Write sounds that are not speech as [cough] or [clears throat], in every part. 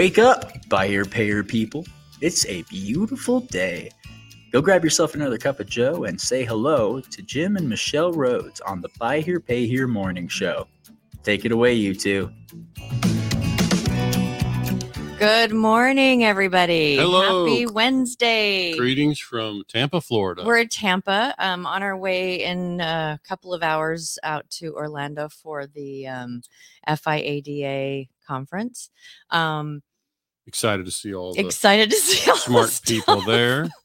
Wake up, buy buyer payer people. It's a beautiful day. Go grab yourself another cup of Joe and say hello to Jim and Michelle Rhoads on the Buy Here Pay Here morning show. Take it away, you two. Good morning, everybody. Hello. Happy Wednesday. Greetings from Tampa, Florida. We're at Tampa, um, on our way in a couple of hours out to Orlando for the um, FIADA conference. Um, excited to see all the excited to see all smart people there. [laughs]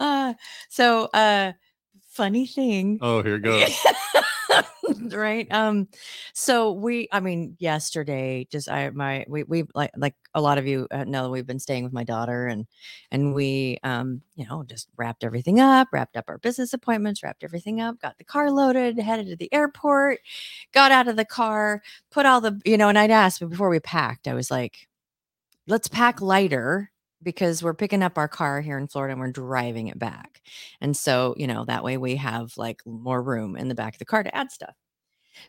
Uh, so, uh, funny thing. Oh, here goes. [laughs] right um so we i mean yesterday just i my we we like like a lot of you uh, know we've been staying with my daughter and and we um you know just wrapped everything up wrapped up our business appointments wrapped everything up got the car loaded headed to the airport got out of the car put all the you know and i'd asked before we packed i was like let's pack lighter because we're picking up our car here in Florida and we're driving it back. And so, you know, that way we have like more room in the back of the car to add stuff.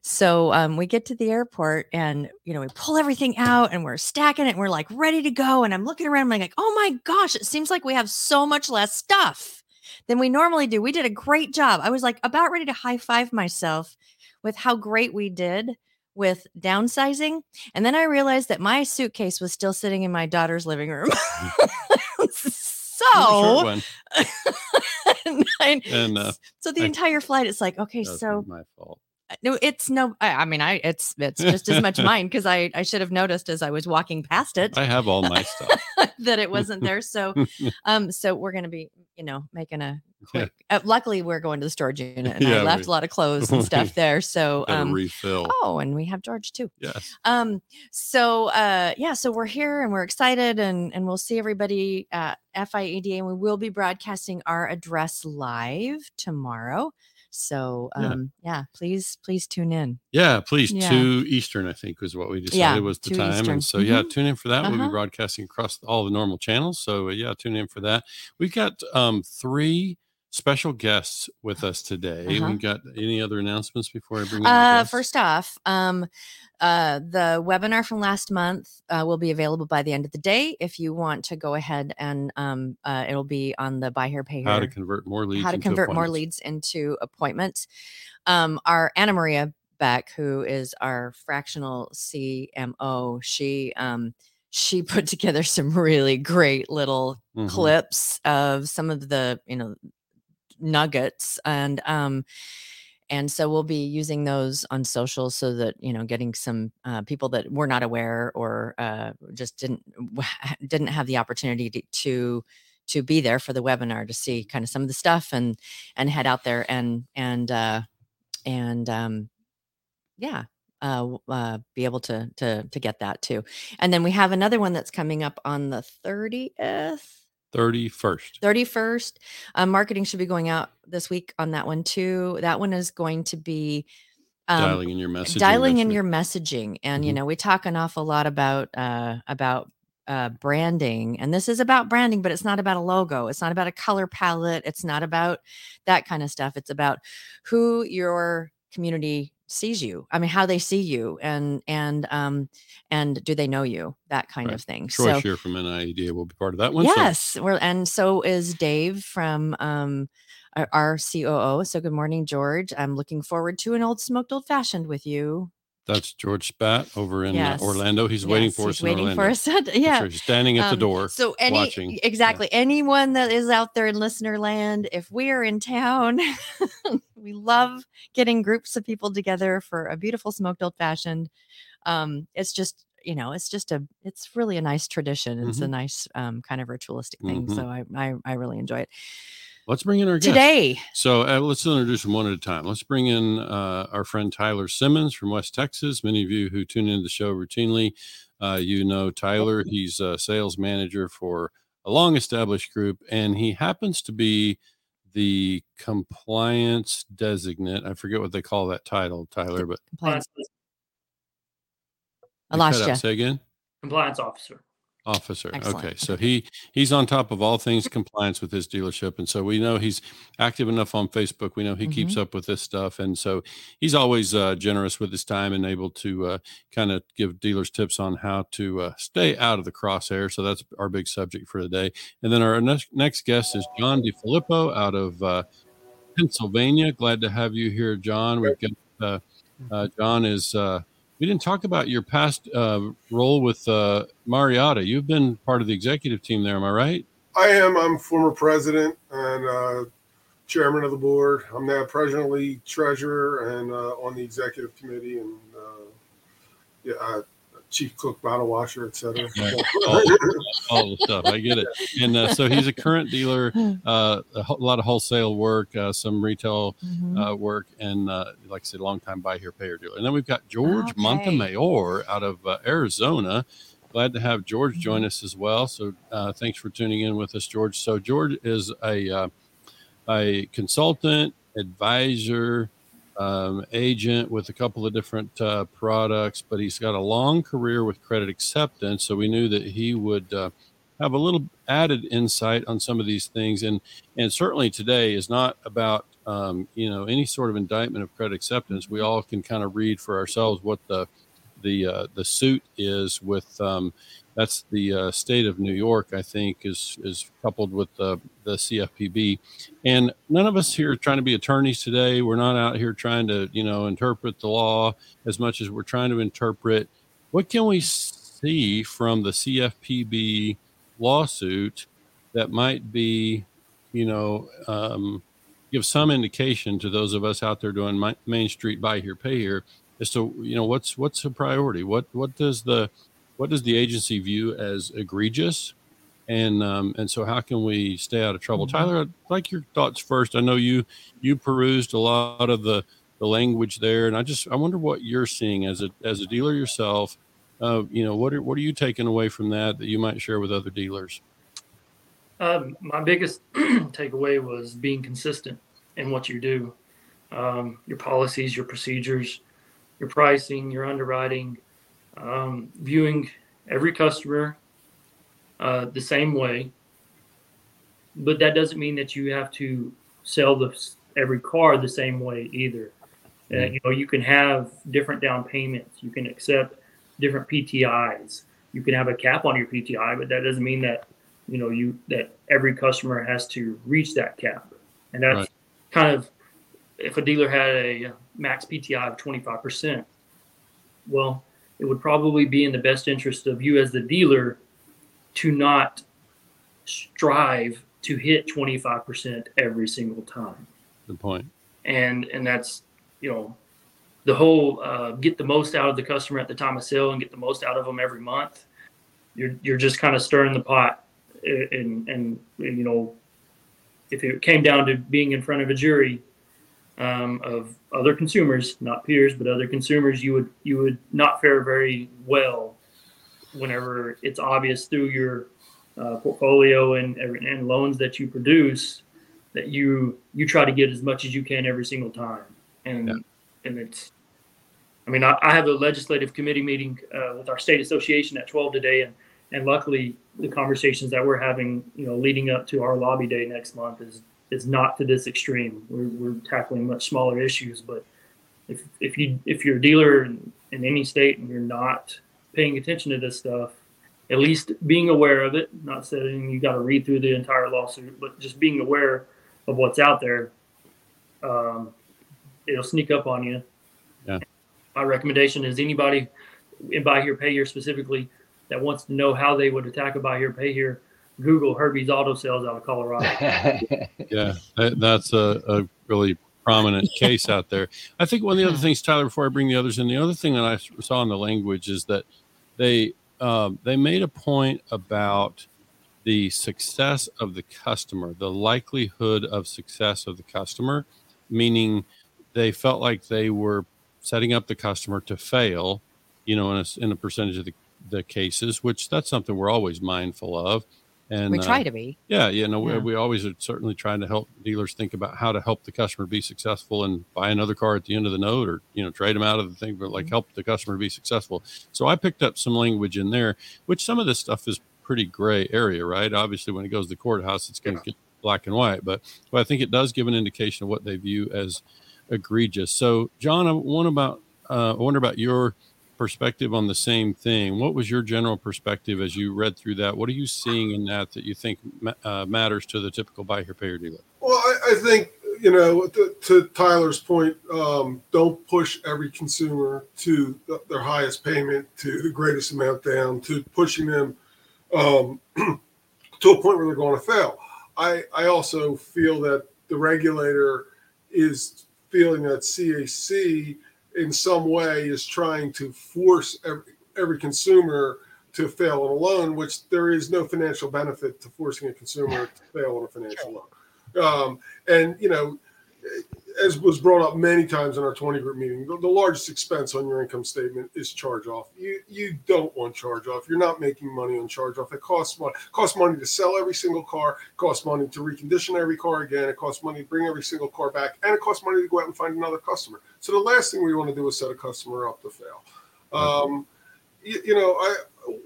So um, we get to the airport and, you know, we pull everything out and we're stacking it and we're like ready to go. And I'm looking around, I'm like, oh my gosh, it seems like we have so much less stuff than we normally do. We did a great job. I was like about ready to high five myself with how great we did with downsizing. And then I realized that my suitcase was still sitting in my daughter's living room. [laughs] So, one. [laughs] I- And, uh, so the I- entire flight, it's like, okay, so my fault. no, it's no, I, I mean, I, it's, it's [laughs] just as much mine because I, I should have noticed as I was walking past it I have all my stuff. that it wasn't there. So, um, so we're going to be, you know, making a Yeah. quick, uh, luckily we're going to the storage unit and Yeah, I left we- a lot of clothes and stuff [laughs] there. So, um, refill. oh, and we have George too. Yes. Um, so uh yeah, so we're here and we're excited and and we'll see everybody at FIADA and we will be broadcasting our address live tomorrow. So Yeah. um yeah, please please tune in. Yeah, please. Yeah. Two Eastern, I think, was what we decided Yeah, was the time. Eastern. And so, yeah, Mhm. tune in for that. We'll Uh-huh. be broadcasting across all the normal channels. So, uh, yeah, tune in for that. We've got um, three special guests with us today. Uh-huh. We got any other announcements before I bring in Uh first off, um uh the webinar from last month uh, will be available by the end of the day if you want to go ahead and um uh it'll be on the buy here pay here how to convert more leads how to into convert more leads into appointments. Um, our Anna Maria Beck, who is our fractional CMO, she um, she [laughs] put together some really great little Mhm. clips of some of the you know nuggets and um and so we'll be using those on social so that you know getting some uh, people that were not aware or uh, just didn't didn't have the opportunity to, to to be there for the webinar to see kind of some of the stuff and and head out there and and uh and um yeah uh, uh be able to to to get that too. And then we have another one that's coming up on the 30th 31st. 31st. Um, marketing should be going out this week on that one too. That one is going to be um, dialing in your message. dialing in your messaging. And, you Mhm. know, we talk an awful lot about, uh, about, uh, branding and this is about branding, but it's not about a logo. It's not about a color palette. It's not about that kind of stuff. It's about who your community sees you. I mean, how they see you and, and, um, and do they know you? That kind Right. of thing. Troy so, Shear from NIADA will be part of that one. so Yes, we're and so is Dave from um our, our COO. So good morning, George. I'm looking forward to an old smoked old fashioned with you. That's George Spat over in Yes. uh, Orlando. He's waiting for us waiting Orlando. for us. yeah. right. Standing at the Um, door. So any watching. exactly anyone that is out there in listener land, if we are in town, [laughs] we love getting groups of people together for a beautiful smoked old fashioned. Um, it's just you know, it's just a it's really a nice tradition. It's a nice um kind of ritualistic thing. Mhm. So I, I I really enjoy it. Let's bring in our guest. Today, So uh, let's introduce them one at a time. Let's bring in uh, our friend Tyler Simmons from West Texas. Many of you who tune into the show routinely, uh, you know Tyler. He's a sales manager for a long established group, and he happens to be the compliance designate. I forget what they call that title, Tyler, but compliance. I lost you. Say again. compliance officer. Officer. Excellent. Okay, so he he's on top of all things compliance with his dealership, and so we know he's active enough on Facebook. We know he keeps up with this stuff, and so he's always uh, generous with his time and able to uh, kind of give dealers tips on how to uh, stay out of the crosshair. So that's our big subject for today. And then our next next guest is John DeFilippo out of uh, Pennsylvania. Glad to have you here, John. We've got uh, uh, John is. We didn't talk about your past uh, role with uh, Mariotta. You've been part of the executive team there, am I right? I am. I'm former president and uh, chairman of the board. I'm now presently treasurer and uh, on the executive committee and uh, yeah, chief cook, bottle washer, etc. Right. all, all the stuff. I get it. And uh, so he's a current dealer, [laughs] uh, a ho- lot of wholesale work, uh, some retail Mhm. uh, work, and uh, like I said, long time buy here, pay here dealer. And then we've got George Okay. Montemayor out of uh, Arizona. Glad to have George Mm-hmm. join us as well. So uh, thanks for tuning in with us, George. So George is a uh, a consultant, advisor, um, agent with a couple of different uh, products, but he's got a long career with credit acceptance. So we knew that he would uh, have a little added insight on some of these things. And and certainly today is not about um, you know any sort of indictment of credit acceptance. We all can kind of read for ourselves what the the uh, the suit is with um, that's the uh, state of New York, I think, is is coupled with the the CFPB, and none of us here are trying to be attorneys today. We're not out here trying to you know interpret the law as much as we're trying to interpret what can we see from the CFPB lawsuit that might be, you know, um, give some indication to those of us out there doing my, Main Street buy here, pay here, as to you know what's what's a priority. What what does the what does the agency view as egregious, and um, and so how can we stay out of trouble? Mhm. Tyler, I'd like your thoughts first. I know you you perused a lot of the the language there, and I just I wonder what you're seeing as a as a dealer yourself. Uh, you know, what are what are you taking away from that that you might share with other dealers? Um, my biggest [clears throat] takeaway was being consistent in what you do, um, your policies, your procedures, your pricing, your underwriting, um, viewing every customer uh, the same way. But that doesn't mean that you have to sell the every car the same way either. Uh, you know, you can have different down payments. You can accept different PTIs. You can have a cap on your PTI, but that doesn't mean that you know you that every customer has to reach that cap and that's Right. kind of if a dealer had a max pti of 25% well it would probably be in the best interest of you as the dealer to not strive to hit 25% every single time Good point. and and that's you know the whole uh, get the most out of the customer at the time of sale and get the most out of them every month you're you're just kind of stirring the pot and and you know if it came down to being in front of a jury um, of other consumers not peers but other consumers you would you would not fare very well whenever it's obvious through your uh, portfolio and and loans that you produce that you you try to get as much as you can every single time and Yeah. and it's i mean I, I have a legislative committee meeting uh, with our state association at 12 today and and luckily the conversations that we're having you know leading up to our lobby day next month is is not to this extreme we're, we're tackling much smaller issues but if if you if you're a dealer in, in any state and you're not paying attention to this stuff at least being aware of it not saying you got to read through the entire lawsuit but just being aware of what's out there um, it'll sneak up on you Yeah. my recommendation is anybody in buy here pay here specifically that wants to know how they would attack a buy here pay here google herbie's auto sales out of colorado [laughs] Yeah, that, that's a, a really prominent case out there. I think one of the other things, Tyler, before I bring the others in, the other thing that I saw in the language is that they um, they made a point about the success of the customer, the likelihood of success of the customer, meaning they felt like they were setting up the customer to fail, you know, in a, in a percentage of the, the cases, which that's something we're always mindful of. And we uh, try to be. yeah, you know, Yeah. We, we always are certainly trying to help dealers think about how to help the customer be successful and buy another car at the end of the note, or you know, trade them out of the thing, but like help the customer be successful. So I picked up some language in there, which some of this stuff is pretty gray area, right? Obviously, when it goes to the courthouse, it's going to get black and white, but but I think it does give an indication of what they view as egregious. So, John, I want about uh, I wonder about your perspective on the same thing. What was your general perspective as you read through that? What are you seeing in that that you think uh, matters to the typical buy here, pay dealer? Well, I, I think you know, to, to Tyler's point, um, don't push every consumer to the, their highest payment, to the greatest amount down, to pushing them um, [clears throat] to a point where they're going to fail. I, I also feel that the regulator is feeling that CAC in some way is trying to force every, every consumer to fail on a loan, which there is no financial benefit to forcing a consumer to fail on a financial loan. Um, and you know, as was brought up many times in our 20 group meeting, the, the largest expense on your income statement is charge off. You you don't want charge off. You're not making money on charge off. It costs money. Costs money to sell every single car. It costs money to recondition every car again. It costs money to bring every single car back, and it costs money to go out and find another customer. So the last thing we want to do is set a customer up to fail. Um, you, you know, I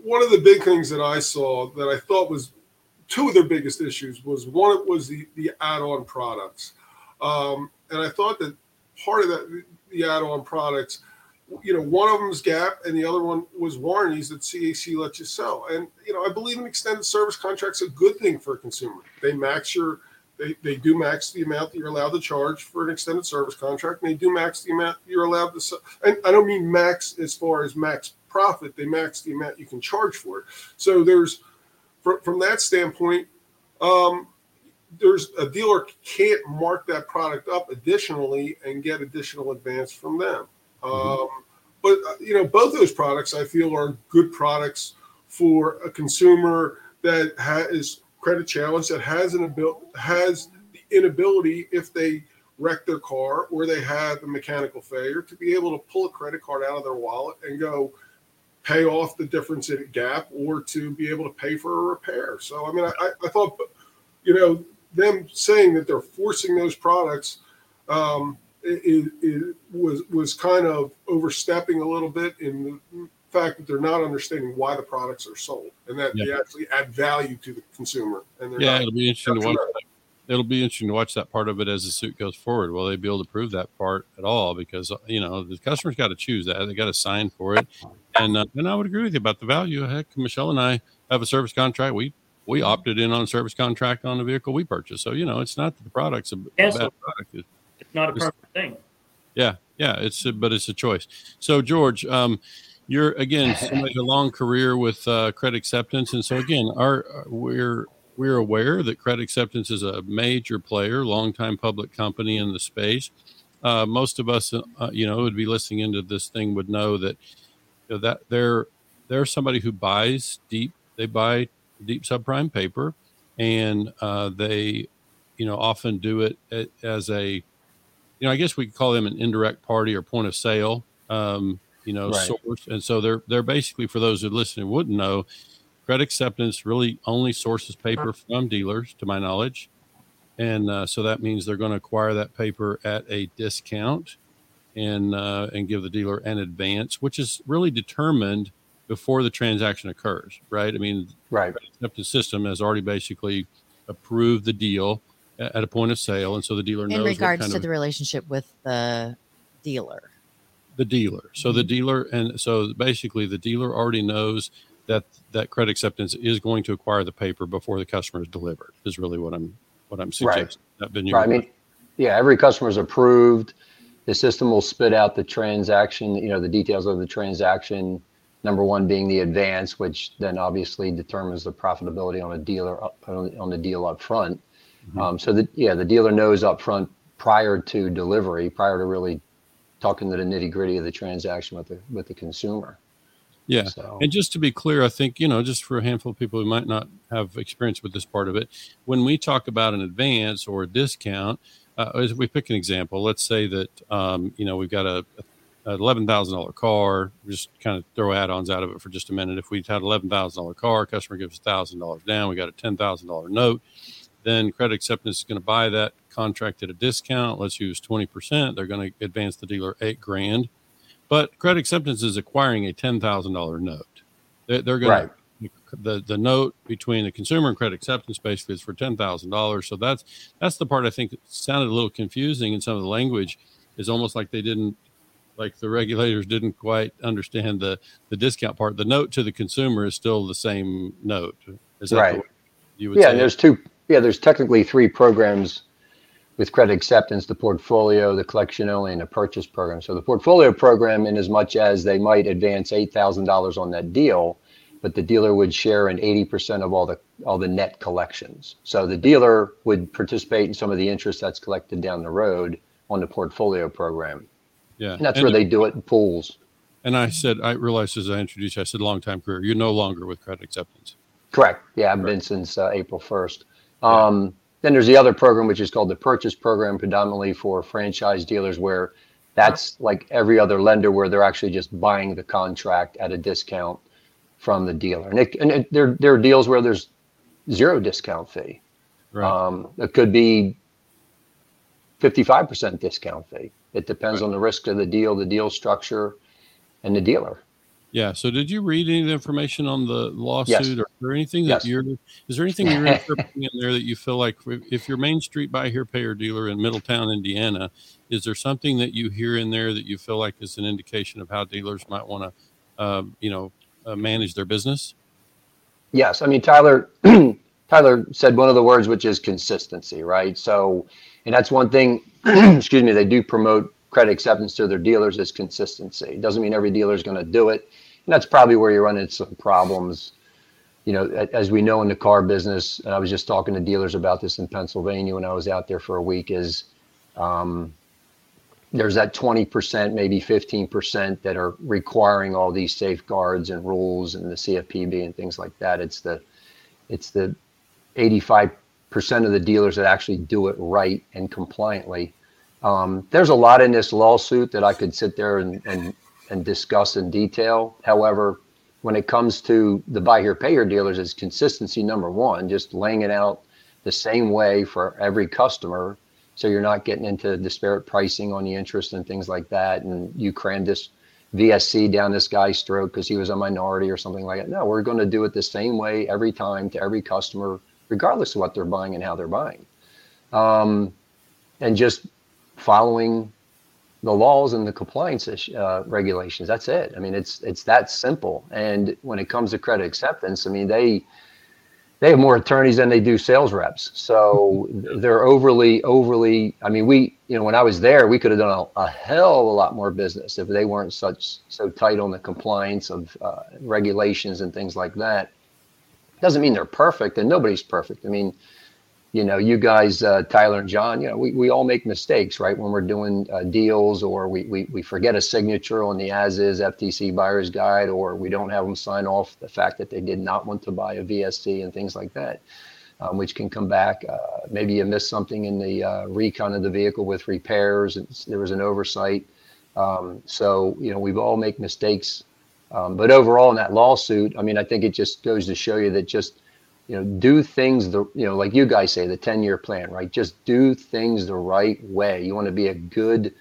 one of the big things that I saw that I thought was two of their biggest issues was one it was the the add-on products, um, and I thought that part of that the add-on products, you know, one of them is Gap, and the other one was warranties that CAC lets you sell. And you know, I believe an extended service contract's a good thing for a consumer. They max your they, they do max the amount that you're allowed to charge for an extended service contract, and they do max the amount you're allowed to. Sell. And I don't mean max as far as max profit; they max the amount you can charge for it. So there's from, from that standpoint, um, there's a dealer can't mark that product up additionally and get additional advance from them. Mm-hmm. Um, but uh, you know, both those products I feel are good products for a consumer that has credit challenge that has an ability has the inability if they wreck their car or they have a mechanical failure to be able to pull a credit card out of their wallet and go pay off the difference in gap or to be able to pay for a repair. So, I mean, I, I thought, you know, them saying that they're forcing those products um, it, it, was was kind of overstepping a little bit in the fact that they're not understanding why the products are sold and that they actually add value to the consumer. And yeah, it'll be interesting to watch. That. It'll be interesting to watch that part of it as the suit goes forward. Will they be able to prove that part at all? Because you know the customer's got to choose that; they got to sign for it. And uh, and I would agree with you about the value. Heck, Michelle and I have a service contract. We we opted in on a service contract on the vehicle we purchased. So you know, it's not that the product's a, a bad product. It's, it's not a perfect thing. Yeah, yeah, it's a, but it's a choice. So George, um, you're again [laughs] somebody a long career with uh, credit acceptance, and so again, our we're we're aware that credit acceptance is a major player, longtime public company in the space. Uh, most of us, uh, you know, would be listening into this thing would know that you know, that they're they're somebody who buys deep. They buy deep subprime paper, and uh, they, you know, often do it as a, you know, I guess we could call them an indirect party or point of sale, um, you know, right. source. And so they're they're basically for those who listening wouldn't know, credit acceptance really only sources paper from dealers, to my knowledge, and uh, so that means they're going to acquire that paper at a discount and uh, and give the dealer an advance, which is really determined before the transaction occurs, right? I mean, right. The system has already basically approved the deal at a point of sale, and so the dealer knows in regards to of, the relationship with the dealer. The dealer. So mm-hmm. the dealer, and so basically the dealer already knows that that credit acceptance is going to acquire the paper before the customer is delivered. Is really what I'm what I'm suggesting. Right. That right. I mean, yeah, every customer is approved the system will spit out the transaction, you know, the details of the transaction. Number one being the advance, which then obviously determines the profitability on a dealer up, on the deal up front. Mm-hmm. Um, so that yeah, the dealer knows up front prior to delivery, prior to really talking to the nitty gritty of the transaction with the with the consumer. Yeah. So. And just to be clear, I think, you know, just for a handful of people who might not have experience with this part of it, when we talk about an advance or a discount, uh, as we pick an example, let's say that um, you know we've got a, a eleven thousand dollar car. Just kind of throw add-ons out of it for just a minute. If we had eleven thousand dollar car, customer gives thousand dollars down. We got a ten thousand dollar note. Then credit acceptance is going to buy that contract at a discount. Let's use twenty percent. They're going to advance the dealer eight grand. But credit acceptance is acquiring a ten thousand dollar note. They're, they're going right. to the the note between the consumer and credit acceptance basically is for ten thousand dollars. So that's that's the part I think sounded a little confusing in some of the language. Is almost like they didn't like the regulators didn't quite understand the the discount part. The note to the consumer is still the same note. Is that Right. you would Yeah, there's two, yeah, there's technically three programs with credit acceptance, the portfolio, the collection only, and the purchase program. So the portfolio program, in as much as they might advance eight thousand dollars on that deal, but the dealer would share in eighty percent of all the, all the net collections. So the dealer would participate in some of the interest that's collected down the road on the portfolio program. Yeah. And that's And- where they do it in pools. And I said, I realized as I introduced you, I said, long time career. You're no longer with credit acceptance. Correct. Yeah, I've been since uh, April 1st. Um, Then there's the other program, which is called the purchase program, predominantly for franchise dealers, where that's like every other lender, where they're actually just buying the contract at a discount from the dealer. And, it, and it, there, there are deals where there's zero discount fee. Right. Um, it could be 55% discount fee. It depends on the risk of the deal, the deal structure, and the dealer. yeah. So did you read any of the information on the lawsuit or, or anything that Yes. you're, is there anything you're [laughs] interpreting in there that you feel like if- you're Main Street buy here, pay your dealer in Middletown, Indiana, is there something that you hear in there that you feel like is an indication of how dealers might want to, um, you know, uh, manage their business? Yes, I mean Tyler. [clears throat] Tyler said one of the words, which is consistency, right? So, and that's one thing. [clears throat] excuse me. They do promote credit acceptance to their dealers is consistency. It doesn't mean every dealer is going to do it, and that's probably where you run into some problems. You know, as we know in the car business, and I was just talking to dealers about this in Pennsylvania when I was out there for a week. Is um, there's that 20%, maybe 15% that are requiring all these safeguards and rules and the CFPB and things like that. It's the it's the 85% of the dealers that actually do it right and compliantly. Um, there's a lot in this lawsuit that I could sit there and, and, and discuss in detail. However, when it comes to the buy here, pay here dealers, it's consistency number one, just laying it out the same way for every customer. So you're not getting into disparate pricing on the interest and things like that. And you cram this VSC down this guy's throat because he was a minority or something like that. No, we're going to do it the same way every time to every customer, regardless of what they're buying and how they're buying. Um, and just following the laws and the compliance uh, regulations. That's it. I mean, it's it's that simple. And when it comes to credit acceptance, I mean, they they have more attorneys than they do sales reps. So [laughs] they're overly overly. I mean, we you know when I was there, we could have done a, a hell of a lot more business if they weren't such so tight on the compliance of uh, regulations and things like that. Doesn't mean they're perfect, and nobody's perfect. I mean, you know, you guys, uh, Tyler and John, you know, we, we all make mistakes, right? When we're doing uh, deals or we, we, we forget a signature on the as is FTC buyer's guide, or we don't have them sign off the fact that they did not want to buy a VSC and things like that, um, which can come back. Uh, maybe you missed something in the uh, recon of the vehicle with repairs. There was an oversight. Um, so, you know, we've all make mistakes. Um, but overall in that lawsuit, I mean, I think it just goes to show you that just, you know, do things the, you know, like you guys say, the 10 year plan, right? Just do things the right way. You want to be a good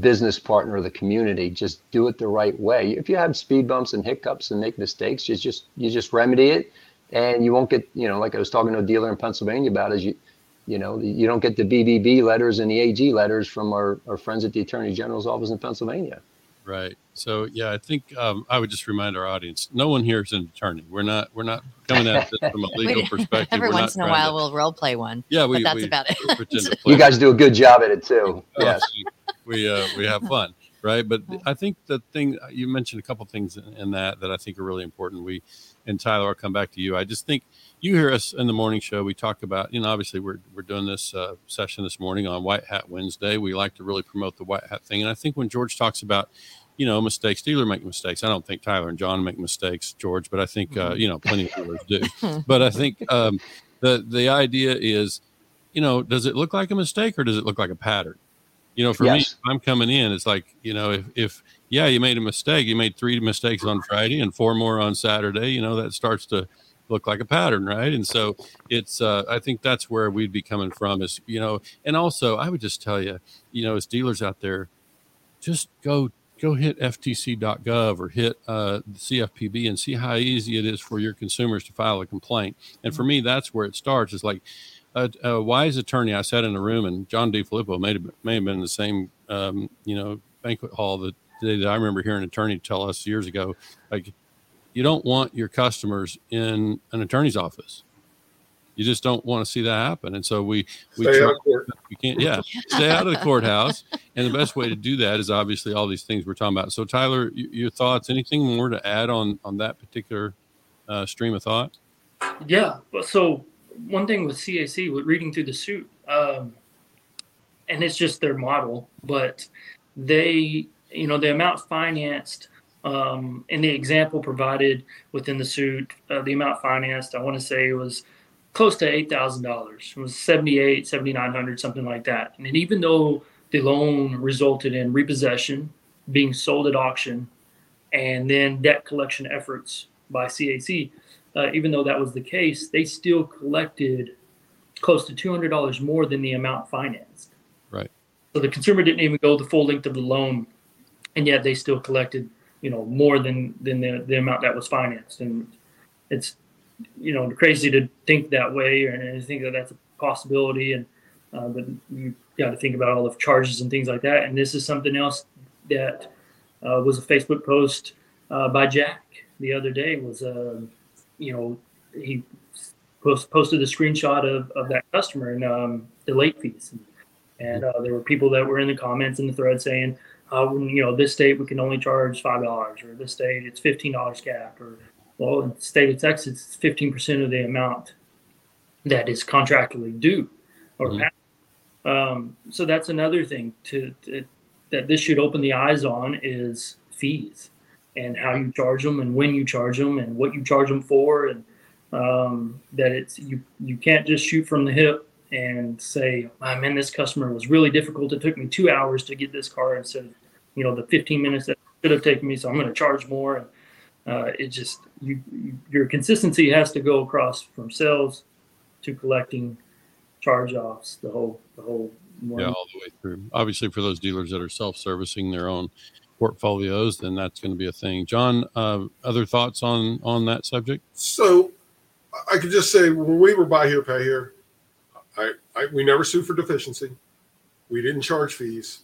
business partner of the community. Just do it the right way. If you have speed bumps and hiccups and make mistakes, you just, you just remedy it and you won't get, you know, like I was talking to a dealer in Pennsylvania about is you, you know, you don't get the BBB letters and the AG letters from our, our friends at the Attorney General's office in Pennsylvania. Right. So yeah, I think um, I would just remind our audience: no one here is an attorney. We're not. We're not coming at this from a [laughs] legal We- perspective. [laughs] Every We're once in not a while, to- we'll role play one. yeah, we. that's we about it. pretend to [laughs] play You guys do a good job at it too. Yes. we uh, we have fun, right? But I think the thing you mentioned a couple things in, in that that I think are really important. We and Tyler, I'll come back to you. I just think you hear us in the morning show. We talk about you know obviously we're we're doing this uh, session this morning on White Hat Wednesday. We like to really promote the white hat thing, and I think when George talks about you know mistakes, dealer make mistakes. I don't think Tyler and John make mistakes, George, but I think uh, you know plenty of dealers do. [laughs] But I think um, the the idea is, you know, does it look like a mistake or does it look like a pattern? You know, for me, Yes. if I'm coming in, it's like, you know, if, if, yeah, you made a mistake, you made three mistakes on Friday and four more on Saturday, you know, that starts to look like a pattern, right? And so it's, uh, I think that's where we'd be coming from is, you know, and also I would just tell you, you know, as dealers out there, just go go hit ftc.gov or hit uh, the CFPB and see how easy it is for your consumers to file a complaint. And for me, that's where it starts. Is like a, a, wise attorney. I sat in a room and John DeFilippo may have, may have been in the same, um, you know, banquet hall the day that I remember hearing an attorney tell us years ago, like, you don't want your customers in an attorney's office you just don't want to see that happen. And so we we Stay out of court. we can't yeah stay out of the courthouse. And the best way to do that is obviously all these things we're talking about. So Tyler, your thoughts? Anything more to add on on that particular uh, stream of thought? Yeah, so one thing with CAC, with reading through the suit, um, and it's just their model, but they, you know, the amount financed um, in the example provided within the suit, uh, the amount financed, I want to say was close to eight thousand dollars. It was seventy eight, seventy nine hundred, something like that. And even though the loan resulted in repossession, being sold at auction, and then debt collection efforts by CAC, uh, even though that was the case, they still collected close to two hundred dollars more than the amount financed. Right. So the consumer didn't even go the full length of the loan, and yet they still collected, you know, more than than the, the amount that was financed. And it's you know crazy to think that way and I think that that's a possibility and uh, but you got to think about all the charges and things like that and this is something else that uh, was a facebook post uh, by jack the other day was uh, you know he post, posted a screenshot of, of that customer and um, the late fees. And uh, there were people that were in the comments in the thread saying uh, you know this state we can only charge five dollars or this state it's fifteen dollars cap or well, in the state of Texas, it's fifteen percent of the amount that is contractually due, or Mhm. um, so that's another thing to, to that this should open the eyes on is fees and how you charge them and when you charge them and what you charge them for and um, that it's you you can't just shoot from the hip and say, "I man, this customer was really difficult. It took me two hours to get this car instead of you know the 15 minutes that should have taken me, so I'm going to charge more." And uh, it just you, you your consistency has to go across from sales to collecting charge offs the whole the whole one. Yeah, all the way through. Obviously, for those dealers that are self-servicing their own portfolios, then that's going to be a thing. John, uh, other thoughts on on that subject? So I could just say when we were buy here, pay here, I, I we never sued for deficiency. We didn't charge fees.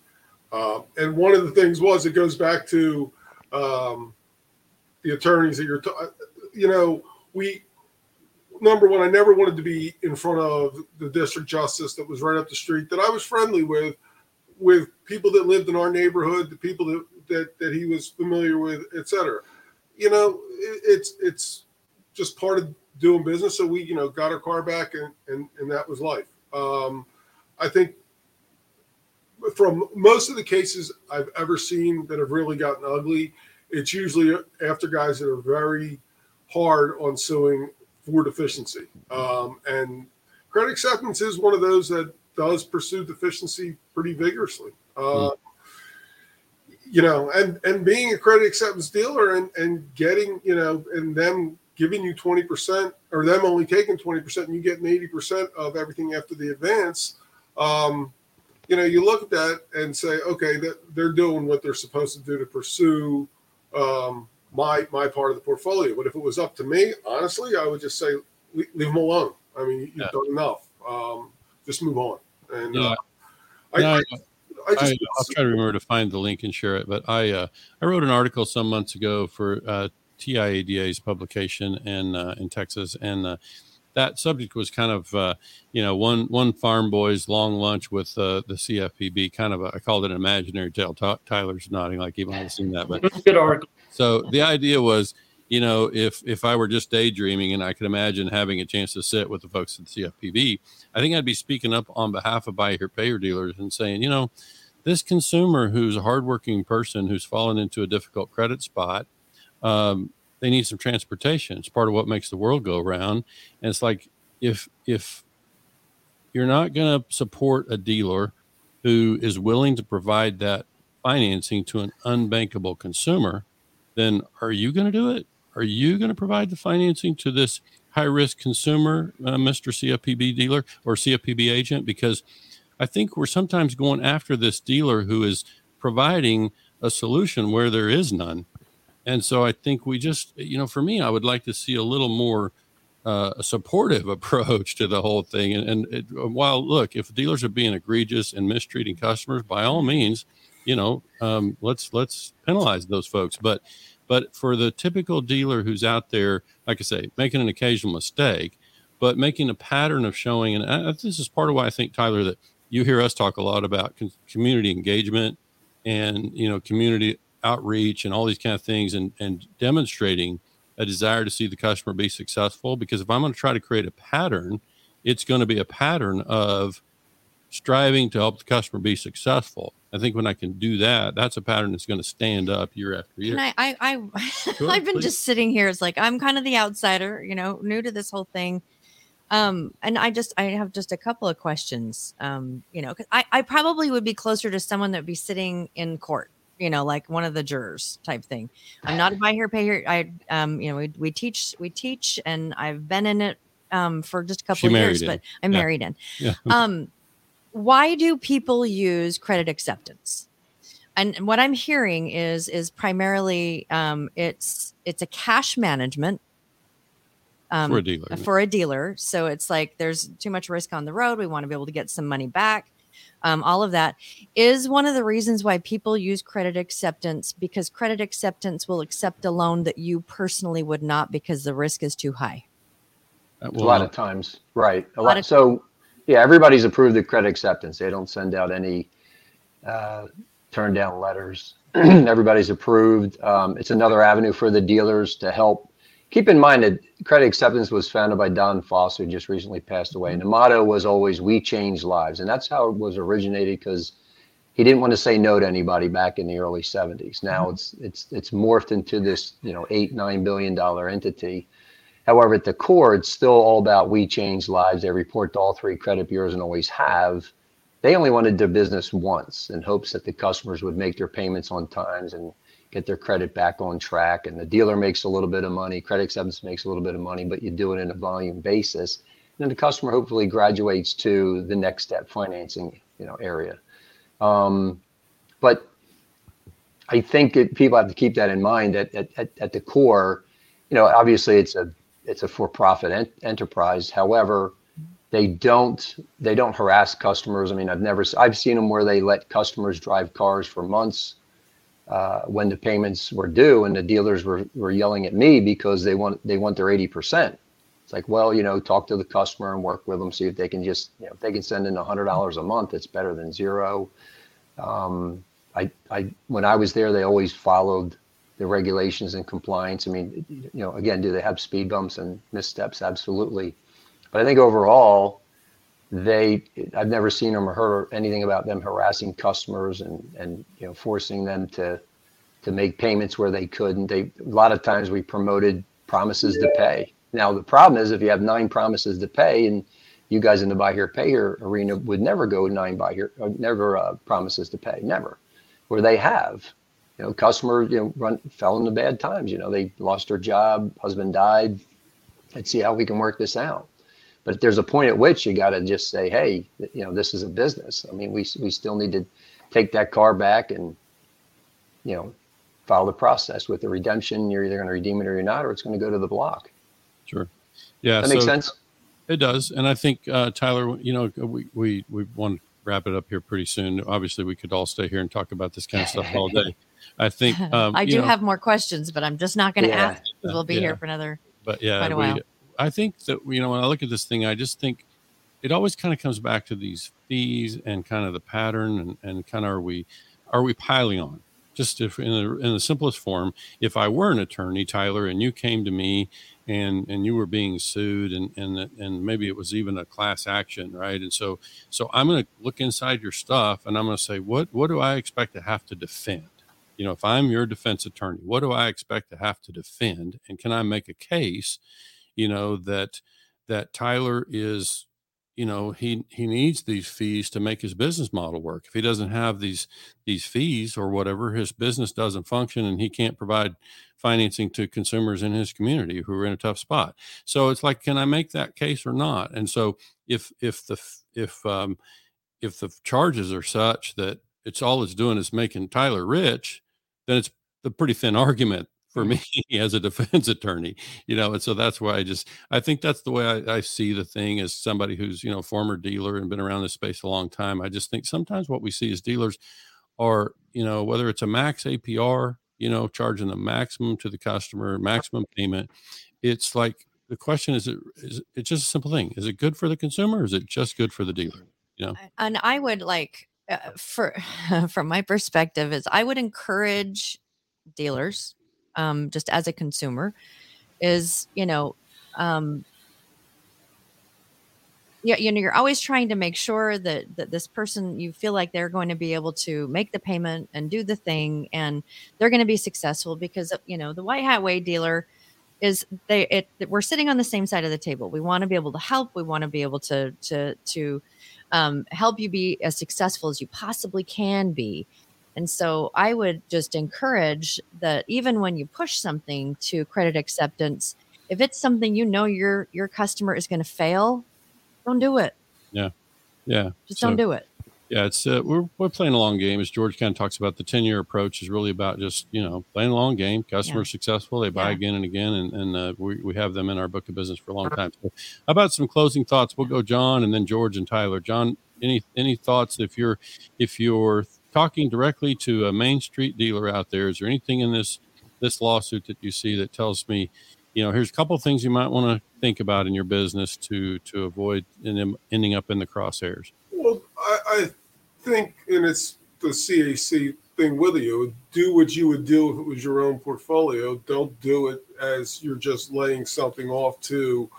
Uh, and one of the things was it goes back to um, the attorneys that you're, t- you know, we, number one, I never wanted to be in front of the district justice that was right up the street that I was friendly with, with people that lived in our neighborhood, the people that, that, that he was familiar with, et cetera. You know, it, it's, it's just part of doing business. So we, you know, got our car back and, and, and that was life. Um, I think from most of the cases I've ever seen that have really gotten ugly, it's usually after guys that are very hard on suing for deficiency. Um, and credit acceptance is one of those that does pursue deficiency pretty vigorously. Uh, You know, and and being a credit acceptance dealer and and getting you know and them giving you twenty percent or them only taking twenty percent and you getting eighty percent of everything after the advance. Um, you know, you look at that and say, okay, that they're doing what they're supposed to do to pursue um, my my part of the portfolio. But if it was up to me, honestly, I would just say leave, leave them alone. I mean, you've Yeah. done enough. Um, just move on. And Yeah. uh, I, No, I, I- I I, just I'll try to remember to find the link and share it. But I uh, I wrote an article some months ago for uh, TIADA's publication in uh, in Texas, and uh, that subject was kind of uh, you know one one farm boy's long lunch with uh, the CFPB. Kind of a, I called it an imaginary tale. Ty- Tyler's nodding like he might have seen that, but good article. so the idea was, you know, if if I were just daydreaming and I could imagine having a chance to sit with the folks at CFPB, I think I'd be speaking up on behalf of buy here pay dealers and saying, you know, this consumer who's a hardworking person who's fallen into a difficult credit spot, um, they need some transportation. It's part of what makes the world go round. And it's like if if you're not going to support a dealer who is willing to provide that financing to an unbankable consumer, then are you going to do it? Are you going to provide the financing to this high risk consumer, uh, Mr. CFPB dealer or CFPB agent? Because I think we're sometimes going after this dealer who is providing a solution where there is none. And so I think we just, you know, for me, I would like to see a little more uh, supportive [laughs] approach to the whole thing. And, and it, while look, if dealers are being egregious and mistreating customers, by all means, you know, um, let's let's penalize those folks. But but for the typical dealer who's out there, like I say, making an occasional mistake, but making a pattern of showing, and I, this is part of why I think Tyler that you hear us talk a lot about community engagement and you know community outreach and all these kind of things, and and demonstrating a desire to see the customer be successful because if i'm going to try to create a pattern it's going to be a pattern of striving to help the customer be successful i think when i can do that that's a pattern that's going to stand up year after year and i i, I [laughs] i've been please. just sitting here it's like i'm kind of the outsider you know new to this whole thing um and i just i have just a couple of questions um you know cause i i probably would be closer to someone that would be sitting in court you know, like one of the jurors type thing. I'm not a buy here, pay here. I, um, you know, we, we teach, we teach, and I've been in it um, for just a couple of years, in. but I'm yeah. married in. Yeah. um, why do people use credit acceptance? And what I'm hearing is is primarily um, it's it's a cash management um, for a dealer. For a dealer, so it's like there's too much risk on the road. We want to be able to get some money back um, all of that is one of the reasons why people use credit acceptance because credit acceptance will accept a loan that you personally would not because the risk is too high. a lot of times, right? A, a lot. lot so, yeah, everybody's approved the credit acceptance. They don't send out any uh, turn down letters. [clears throat] everybody's approved. Um, it's another avenue for the dealers to help keep in mind that credit acceptance was founded by Don Foss, who just recently passed away. And the motto was always "We change lives," and that's how it was originated because he didn't want to say no to anybody back in the early 70s. Now mm-hmm. it's it's it's morphed into this you know eight nine billion dollar entity. However, at the core, it's still all about we change lives. They report to all three credit bureaus and always have. They only wanted their business once in hopes that the customers would make their payments on times and get their credit back on track. And the dealer makes a little bit of money, credit acceptance makes a little bit of money, but you do it in a volume basis. And the customer hopefully graduates to the next step financing, you know, area. Um, but I think it, people have to keep that in mind that at, at, at the core, you know, obviously it's a it's a for-profit ent- enterprise. However, they don't they don't harass customers. I mean, I've never I've seen them where they let customers drive cars for months uh, when the payments were due and the dealers were, were yelling at me because they want they want their 80%. It's like, well, you know, talk to the customer and work with them, see if they can just, you know, if they can send in $100 a month, it's better than zero. Um, I, I, when I was there, they always followed the regulations and compliance. I mean, you know, again, do they have speed bumps and missteps? Absolutely. But I think overall, they I've never seen them or heard anything about them harassing customers and and you know forcing them to to make payments where they couldn't. They a lot of times we promoted promises to pay. Now the problem is if you have nine promises to pay and you guys in the buy here pay here arena would never go nine buy here uh, never uh, promises to pay never where they have you know customer you know run fell into bad times you know they lost their job husband died let's see how we can work this out but there's a point at which you got to just say, hey, you know, this is a business. I mean, we we still need to take that car back and, you know, follow the process with the redemption. You're either going to redeem it or you're not, or it's going to go to the block. Sure. Yeah. That so makes sense. It does, and I think uh, Tyler, you know, we we we want wrap it up here pretty soon. Obviously, we could all stay here and talk about this kind of stuff all day. I think [laughs] um, I do know, have more questions, but I'm just not going to yeah. ask because we'll be yeah. here for another. But yeah, quite a while. We, I think that you know when I look at this thing, I just think it always kind of comes back to these fees and kind of the pattern and, and kind of are we are we piling on? Just if in the in the simplest form, if I were an attorney, Tyler, and you came to me and and you were being sued and and and maybe it was even a class action, right? And so so I'm going to look inside your stuff and I'm going to say what what do I expect to have to defend? You know, if I'm your defense attorney, what do I expect to have to defend? And can I make a case you know that that Tyler is you know he he needs these fees to make his business model work. If he doesn't have these these fees or whatever his business doesn't function and he can't provide financing to consumers in his community who are in a tough spot. So it's like can i make that case or not? And so if if the if um if the charges are such that it's all it's doing is making tyler rich then it's a pretty thin argument for me [laughs] as a defense [laughs] attorney, you know, and so that's why I just I think that's the way I, I, see the thing as somebody who's you know former dealer and been around this space a long time. I just think sometimes what we see as dealers are you know whether it's a max APR, you know, charging the maximum to the customer, maximum payment. It's like the question is it is it's just a simple thing. Is it good for the consumer? Or is it just good for the dealer? You know, and I would like uh, for [laughs] from my perspective is I would encourage dealers um, just as a consumer is you know um, yeah, you know, you're always trying to make sure that that this person you feel like they're going to be able to make the payment and do the thing, and they're going to be successful because you know the white hat way dealer is they it we're sitting on the same side of the table. We want to be able to help. We want to be able to to to um, help you be as successful as you possibly can be. And so I would just encourage that even when you push something to credit acceptance, if it's something you know your your customer is going to fail, don't do it. Yeah. Yeah. Just so, don't do it. Yeah, it's uh, we're we're playing a long game. As George kind of talks about, the ten year approach is really about just you know playing a long game. Customers yeah. successful, they buy yeah. again and again, and and uh, we we have them in our book of business for a long time. So, how about some closing thoughts? We'll go John and then George and Tyler. John, any any thoughts if you're if you're talking directly to a main street dealer out there, is there anything in this this lawsuit that you see that tells me, you know, here's a couple of things you might want to think about in your business to to avoid ending up in the crosshairs? Well, I, I think, and it's the CAC thing with you. Do what you would do if it was your own portfolio. Don't do it as you're just laying something off to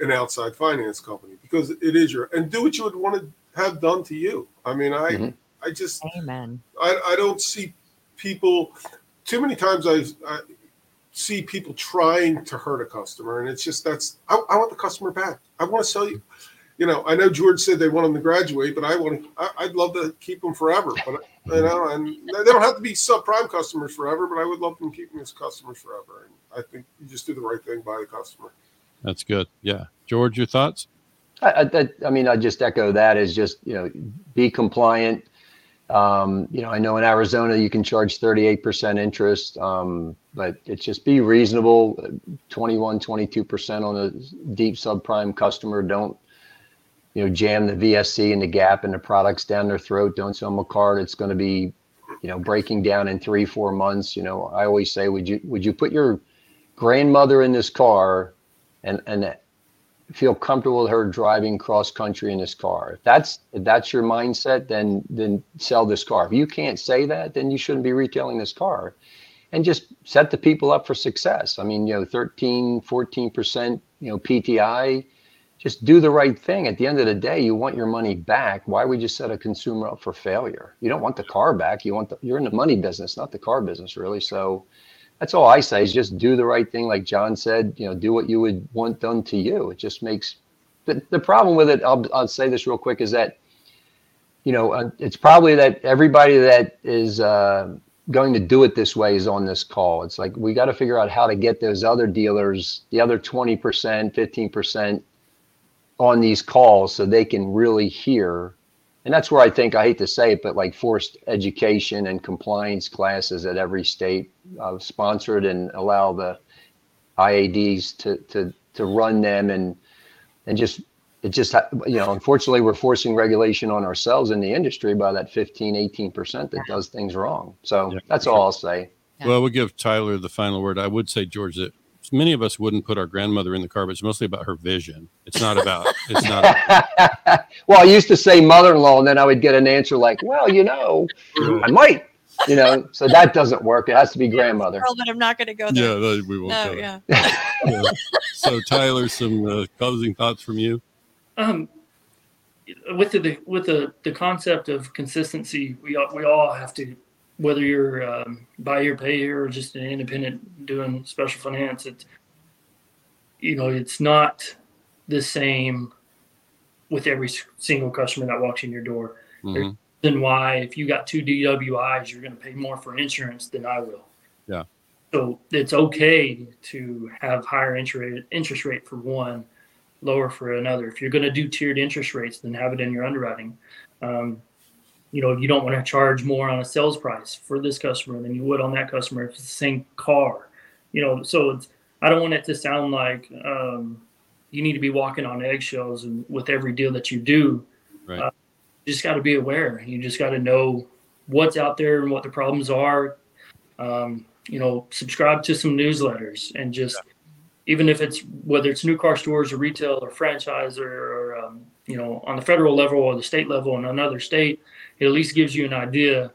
an outside finance company because it is your and do what you would want to have done to you. I mean, I mm-hmm. I just Amen. I, I don't see people too many times I, I see people trying to hurt a customer and it's just that's I, I, want the customer back. I want to sell you. You know, I know George said they want them to graduate, but I want to. I, would love to keep them forever. But you mm-hmm. know, and they don't have to be subprime customers forever. But I would love them keeping as customers forever. And I think you just do the right thing by the customer. That's good. Yeah, George, your thoughts? I, I, I mean, I just echo that. Is just you know, be compliant um, you know, I know in Arizona you can charge 38% interest, um, but it's just be reasonable. 21, 22% on a deep subprime customer. Don't, you know, jam the VSC and the gap and the products down their throat. Don't sell them a card. It's going to be, you know, breaking down in three, four months. You know, I always say, would you, would you put your grandmother in this car and, and feel comfortable with her driving cross country in this car. If that's if that's your mindset, then then sell this car. If you can't say that, then you shouldn't be retailing this car. And just set the people up for success. I mean, you know, 13, 14%, you know, PTI, just do the right thing. At the end of the day, you want your money back. Why would you set a consumer up for failure? You don't want the car back. You want the you're in the money business, not the car business, really. So that's all I say is just do the right thing. Like John said, you know, do what you would want done to you. It just makes the, the problem with it. I'll, I'll say this real quick is that, you know, uh, it's probably that everybody that is uh, going to do it this way is on this call. It's like, we got to figure out how to get those other dealers, the other 20%, 15% on these calls so they can really hear and that's where I think I hate to say it, but like forced education and compliance classes at every state uh, sponsored and allow the IADs to to to run them and and just it just you know unfortunately we're forcing regulation on ourselves in the industry by that 15 18% that does things wrong. So yeah. that's all i'll say. Well we'll give tyler the final word. I would say george that many of us wouldn't put our grandmother in the car, but it's mostly about her vision. It's not about. It's not. About, [laughs] well, I used to say mother-in-law, and then I would get an answer like, "Well, you know, I might." You know, so that doesn't work. It has to be grandmother. Girl, but I'm not going to go there. Yeah, we won't. No, yeah. [laughs] yeah. So, Tyler, some uh, closing thoughts from you. Um, with the with the the concept of consistency, we all, we all have to whether you're um, buy here, pay here, or just an independent doing special finance, it's you know it's not the same with every single customer that walks in your door. Mm-hmm. Then why, if you got two DWIs, you're going to pay more for insurance than I will. Yeah. So it's okay to have higher interest interest rate for one, lower for another. If you're going to do tiered interest rates, then have it in your underwriting. Um, you know, you don't want to charge more on a sales price for this customer than you would on that customer if it's the same car. You know, so it's I don't want it to sound like um, you need to be walking on eggshells and with every deal that you do. Right. Uh, you just got to be aware. You just got to know what's out there and what the problems are. Um, you know, subscribe to some newsletters and just even if it's whether it's new car stores or retail or franchise or, or um, you know on the federal level or the state level in another state, it at least gives you an idea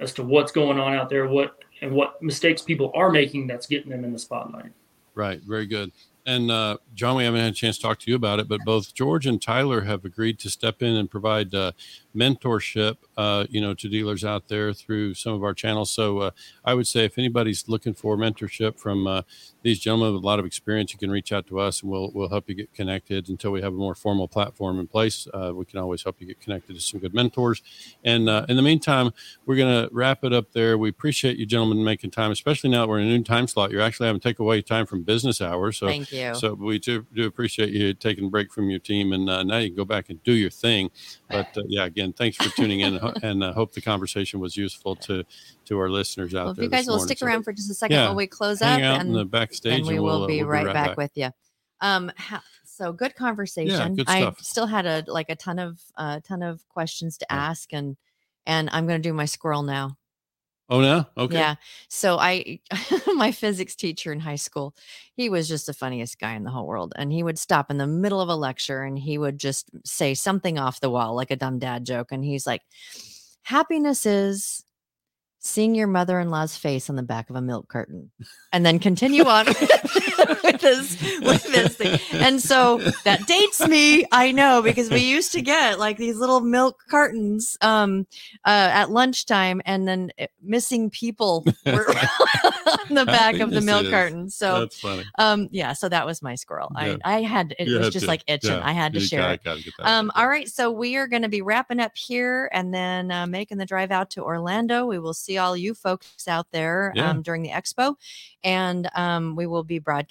as to what's going on out there, what and what mistakes people are making that's getting them in the spotlight. Right. Very good. And uh, John, we haven't had a chance to talk to you about it, but both George and Tyler have agreed to step in and provide uh, mentorship, uh, you know, to dealers out there through some of our channels. So uh, I would say if anybody's looking for mentorship from uh, these gentlemen with a lot of experience, you can reach out to us and we'll we'll help you get connected until we have a more formal platform in place. Uh, we can always help you get connected to some good mentors. And uh, in the meantime, we're going to wrap it up there. We appreciate you gentlemen making time, especially now that we're in a new time slot. You're actually having to take away time from business hours. So Thank you. so we do, do appreciate you taking a break from your team, and uh, now you can go back and do your thing. [laughs] But yeah, again, thanks for tuning in, and uh, hope the conversation was useful to to our listeners out Well, if there. you guys will morning. stick around for just a second yeah, while we close up, out in and, the backstage, and we and will we'll, uh, be we'll right, back, with you. Um, so good conversation. good I still had a like a ton of a uh, ton of questions to Yeah. ask, and and I'm going to do my squirrel now. Oh, no, okay, Yeah. So I, [laughs] my physics teacher in high school, he was just the funniest guy in the whole world. And he would stop in the middle of a lecture and he would just say something off the wall, like a dumb dad joke. And he's like, happiness is seeing your mother-in-law's face on the back of a milk carton and then continue on [laughs] [laughs] [laughs] with this with this thing and so that dates me i know because we used to get like these little milk cartons um uh at lunchtime and then missing people [laughs] were [laughs] on the back of the milk carton so that's funny. um yeah so that was my squirrel Yeah. i i had it You was had just to. like itching Yeah, i had to you share gotta- it gotta um, all right, so we are going to be wrapping up here and then uh, making the drive out to Orlando. We will see all you folks out there Yeah. um, during the expo, and um, we will be broadcasting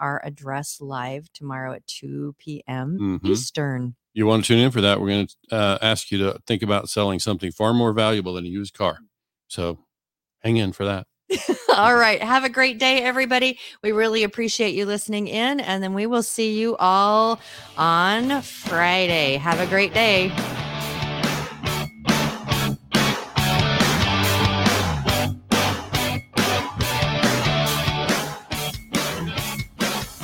our address live tomorrow at 2 p.m. Mhm. Eastern. You want to tune in for that? We're going to uh, ask you to think about selling something far more valuable than a used car. So hang in for that. [laughs] all right, have a great day, everybody. We really appreciate you listening in, and then we will see you all on Friday. Have a great day.